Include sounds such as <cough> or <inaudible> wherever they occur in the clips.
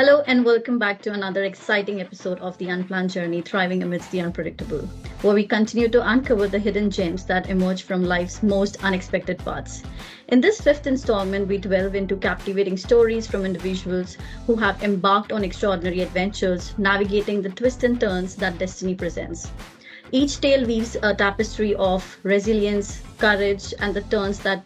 Hello, and welcome back to another exciting episode of The Unplanned Journey Thriving Amidst the Unpredictable, where we continue to uncover the hidden gems that emerge from life's most unexpected parts. In this fifth installment, we delve into captivating stories from individuals who have embarked on extraordinary adventures, navigating the twists and turns that destiny presents. Each tale weaves a tapestry of resilience, courage, and the turns that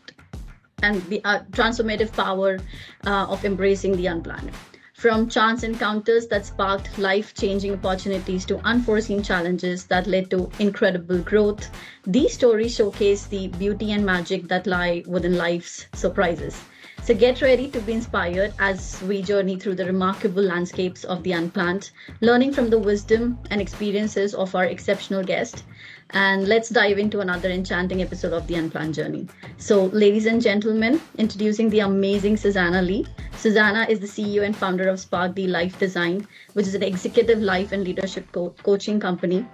and the uh, transformative power uh, of embracing the unplanned. From chance encounters that sparked life changing opportunities to unforeseen challenges that led to incredible growth, these stories showcase the beauty and magic that lie within life's surprises. So get ready to be inspired as we journey through the remarkable landscapes of the unplanned, learning from the wisdom and experiences of our exceptional guest. And let's dive into another enchanting episode of the Unplanned Journey. So, ladies and gentlemen, introducing the amazing Suzanna Lee. Suzanna is the CEO and founder of Spark the Life Design, which is an executive life and leadership co- coaching company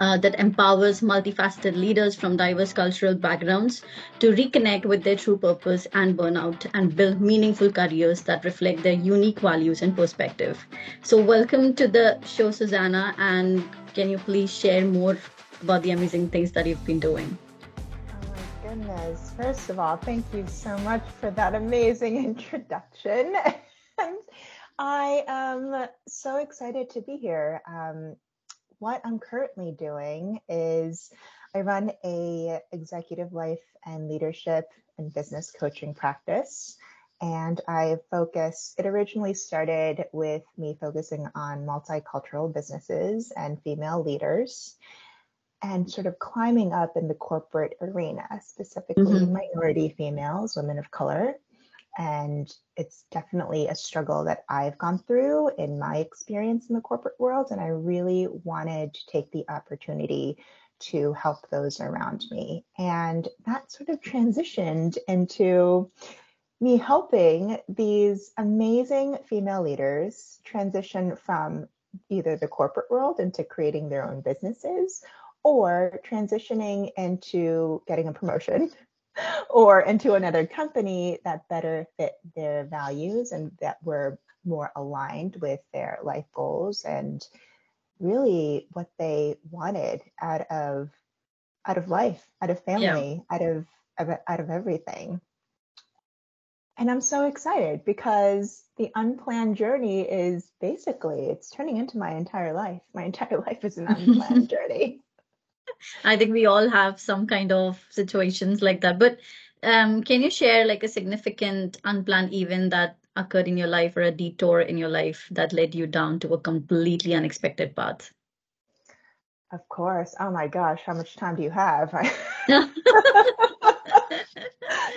uh, that empowers multifaceted leaders from diverse cultural backgrounds to reconnect with their true purpose and burnout and build meaningful careers that reflect their unique values and perspective. So, welcome to the show, Suzanna, and can you please share more about the amazing things that you've been doing? Oh my goodness. First of all, thank you so much for that amazing <laughs> introduction. <laughs> I am so excited to be here. Um, what I'm currently doing is I run a executive life and leadership and business coaching practice. And I focus, it originally started with me focusing on multicultural businesses and female leaders and sort of climbing up in the corporate arena, specifically mm-hmm. minority females, women of color, and it's definitely a struggle that I've gone through in my experience in the corporate world. And I really wanted to take the opportunity to help those around me. And that sort of transitioned into me helping these amazing female leaders transition from either the corporate world into creating their own businesses or transitioning into getting a promotion or into another company that better fit their values and that were more aligned with their life goals and really what they wanted out of out of life out of family yeah. out of, of out of everything. And i'm so excited because the unplanned journey is basically it's turning into my entire life. My entire <laughs> life is an <laughs> unplanned journey I think we all have some kind of situations like that. But um, can you share like a significant unplanned event that occurred in your life or a detour in your life that led you down to a completely unexpected path? Of course. Oh my gosh, how much time do you have? <laughs> <laughs> <laughs>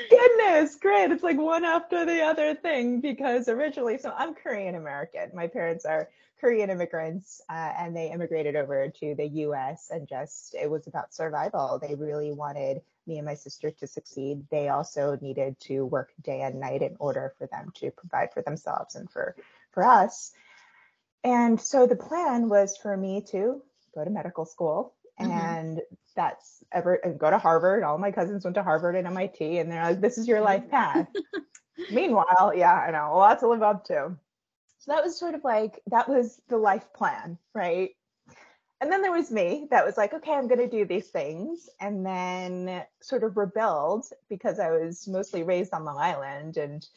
Goodness, great. It's like one after the other thing because originally, so I'm Korean American. My parents are Korean immigrants uh, and they immigrated over to the US and just it was about survival. They really wanted me and my sister to succeed. They also needed to work day and night in order for them to provide for themselves and for for us. And so the plan was for me to go to medical school mm-hmm. That's ever and go to Harvard. All my cousins went to Harvard and MIT and they're like, this is your life mm-hmm. path. <laughs> Meanwhile, yeah, I know, a lot to live up to. So that was sort of like, that was the life plan, right? And then there was me that was like, okay, I'm going to do these things. And then sort of rebelled because I was mostly raised on Long Island and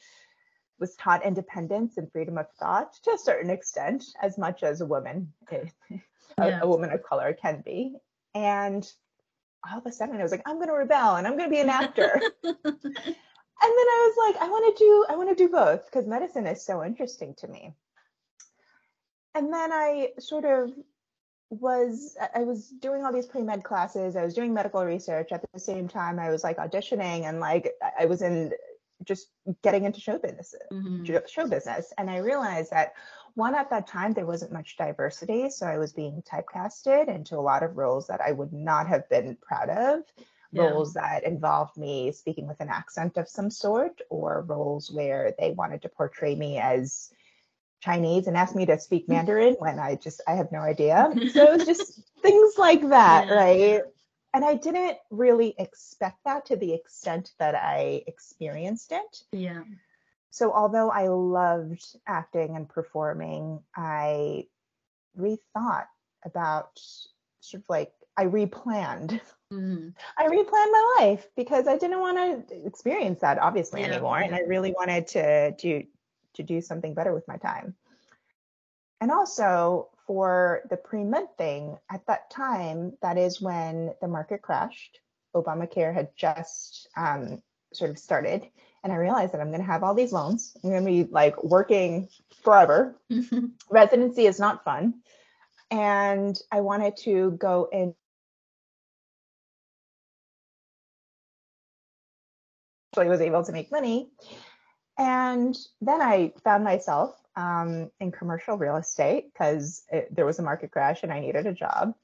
was taught independence and freedom of thought to a certain extent, as much as a woman, <laughs> a, yeah. a, woman of color can be. And all of a sudden I was like, I'm going to rebel and I'm going to be an actor. <laughs> and then I was like, I want to do, I want to do both because medicine is so interesting to me. And then I sort of was, I was doing all these pre-med classes. I was doing medical research at the same time. I was like auditioning and like I was in just getting into show business, mm-hmm. show business. And I realized that one at that time there wasn't much diversity so i was being typecasted into a lot of roles that i would not have been proud of yeah. roles that involved me speaking with an accent of some sort or roles where they wanted to portray me as Chinese and ask me to speak. <laughs> Mandarin when I just I have no idea. <laughs> So it was just things like that, yeah. right? And I didn't really expect that to the extent that I experienced it. Yeah. So although I loved acting and performing, I rethought about sort of like I replanned. Mm-hmm. <laughs> I replanned my life because I didn't want to experience that obviously yeah. anymore, and I really wanted to do to do something better with my time. And also for the pre med thing, at that time, that is when the market crashed. Obamacare had just um, sort of started, and I realized that I'm going to have all these loans. I'm going to be like working forever. <laughs> Residency is not fun. And I wanted to go in actually was able to make money. And then I found myself um, in commercial real estate because there was a market crash and I needed a job.